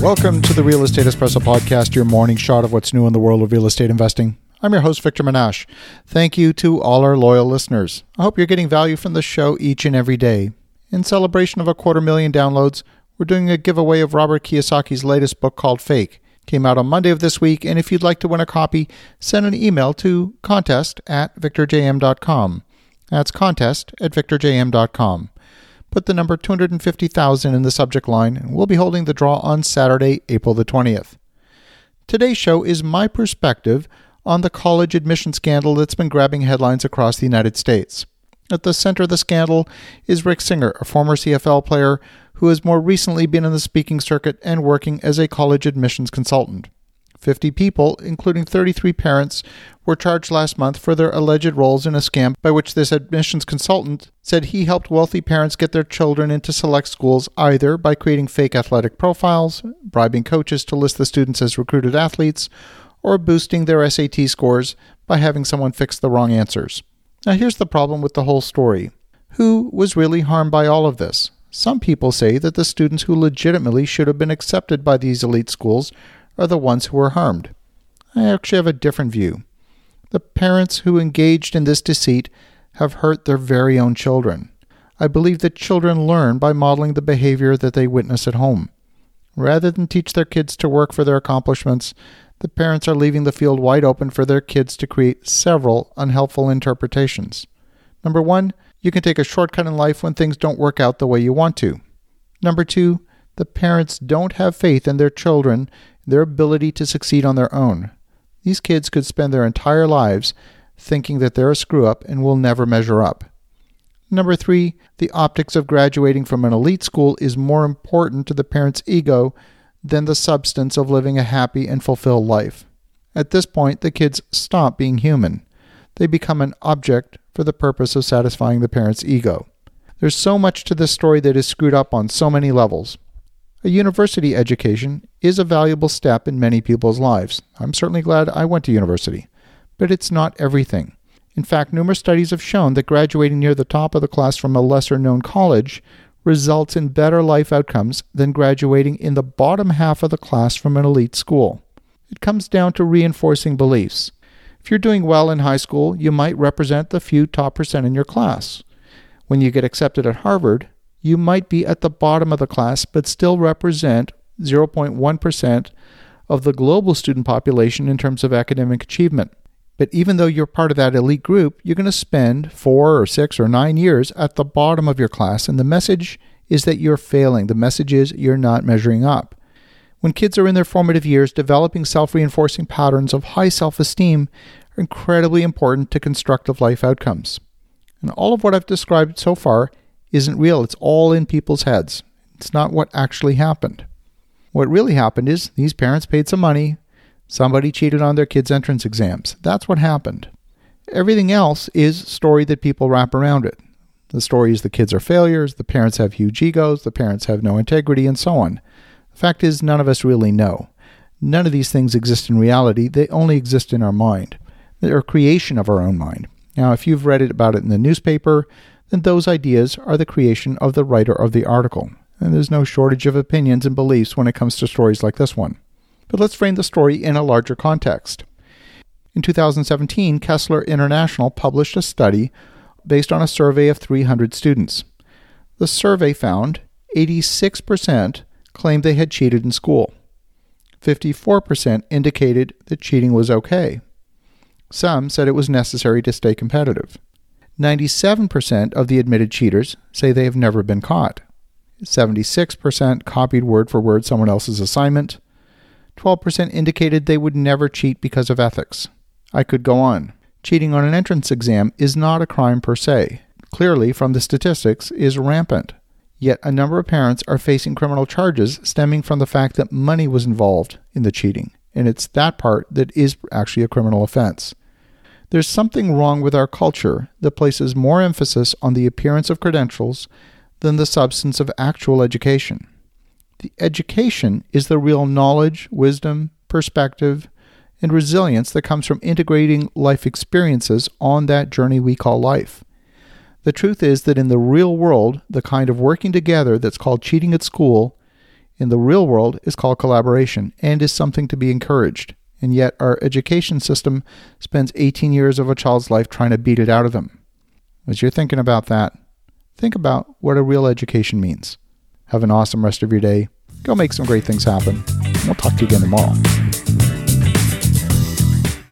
Welcome to the Real Estate Espresso Podcast, your morning shot of what's new in the world of real estate investing. I'm your host, Victor Menasce. Thank you to all our loyal listeners. I hope you're getting value from the show each and every day. In celebration of a quarter million downloads, we're doing a giveaway of Robert Kiyosaki's latest book called Fake. Came out on Monday of this week, and if you'd like to win a copy, send an email to contest at victorjm.com. That's contest at victorjm.com. Put the number 250,000 in the subject line, and we'll be holding the draw on Saturday, April the 20th. Today's show is my perspective on the college admission scandal that's been grabbing headlines across the United States. At the center of the scandal is Rick Singer, a former CFL player who has more recently been in the speaking circuit and working as a college admissions consultant. 50 people, including 33 parents, were charged last month for their alleged roles in a scam by which this admissions consultant said he helped wealthy parents get their children into select schools either by creating fake athletic profiles, bribing coaches to list the students as recruited athletes, or boosting their SAT scores by having someone fix the wrong answers. Now, here's the problem with the whole story who was really harmed by all of this? Some people say that the students who legitimately should have been accepted by these elite schools are the ones who were harmed. I actually have a different view. The parents who engaged in this deceit have hurt their very own children. I believe that children learn by modeling the behavior that they witness at home. Rather than teach their kids to work for their accomplishments, the parents are leaving the field wide open for their kids to create several unhelpful interpretations. Number one, you can take a shortcut in life when things don't work out the way you want to. Number two, the parents don't have faith in their children, their ability to succeed on their own. These kids could spend their entire lives thinking that they're a screw up and will never measure up. Number three, the optics of graduating from an elite school is more important to the parent's ego than the substance of living a happy and fulfilled life. At this point, the kids stop being human. They become an object for the purpose of satisfying the parent's ego. There's so much to this story that is screwed up on so many levels. A university education is a valuable step in many people's lives. I'm certainly glad I went to university. But it's not everything. In fact, numerous studies have shown that graduating near the top of the class from a lesser known college results in better life outcomes than graduating in the bottom half of the class from an elite school. It comes down to reinforcing beliefs. If you're doing well in high school, you might represent the few top percent in your class. When you get accepted at Harvard, you might be at the bottom of the class but still represent 0.1% of the global student population in terms of academic achievement. But even though you're part of that elite group, you're going to spend four or six or nine years at the bottom of your class, and the message is that you're failing. The message is you're not measuring up. When kids are in their formative years, developing self reinforcing patterns of high self esteem are incredibly important to constructive life outcomes. And all of what I've described so far isn't real, it's all in people's heads. It's not what actually happened. What really happened is these parents paid some money, Somebody cheated on their kids' entrance exams. That's what happened. Everything else is story that people wrap around it. The story is the kids are failures, the parents have huge egos, the parents have no integrity, and so on. The fact is, none of us really know. None of these things exist in reality, they only exist in our mind. They're a creation of our own mind. Now, if you've read it about it in the newspaper, then those ideas are the creation of the writer of the article. And there's no shortage of opinions and beliefs when it comes to stories like this one. But let's frame the story in a larger context. In 2017, Kessler International published a study based on a survey of 300 students. The survey found 86% claimed they had cheated in school. 54% indicated that cheating was okay. Some said it was necessary to stay competitive. 97% of the admitted cheaters say they have never been caught. 76% copied word for word someone else's assignment. 12% indicated they would never cheat because of ethics. I could go on. Cheating on an entrance exam is not a crime per se. Clearly, from the statistics, is rampant. Yet a number of parents are facing criminal charges stemming from the fact that money was involved in the cheating, and it's that part that is actually a criminal offense. There's something wrong with our culture that places more emphasis on the appearance of credentials than the substance of actual education. The education is the real knowledge, wisdom, perspective, and resilience that comes from integrating life experiences on that journey we call life. The truth is that in the real world, the kind of working together that's called cheating at school in the real world is called collaboration and is something to be encouraged. And yet, our education system spends 18 years of a child's life trying to beat it out of them. As you're thinking about that, think about what a real education means. Have an awesome rest of your day. Go make some great things happen. We'll talk to you again tomorrow.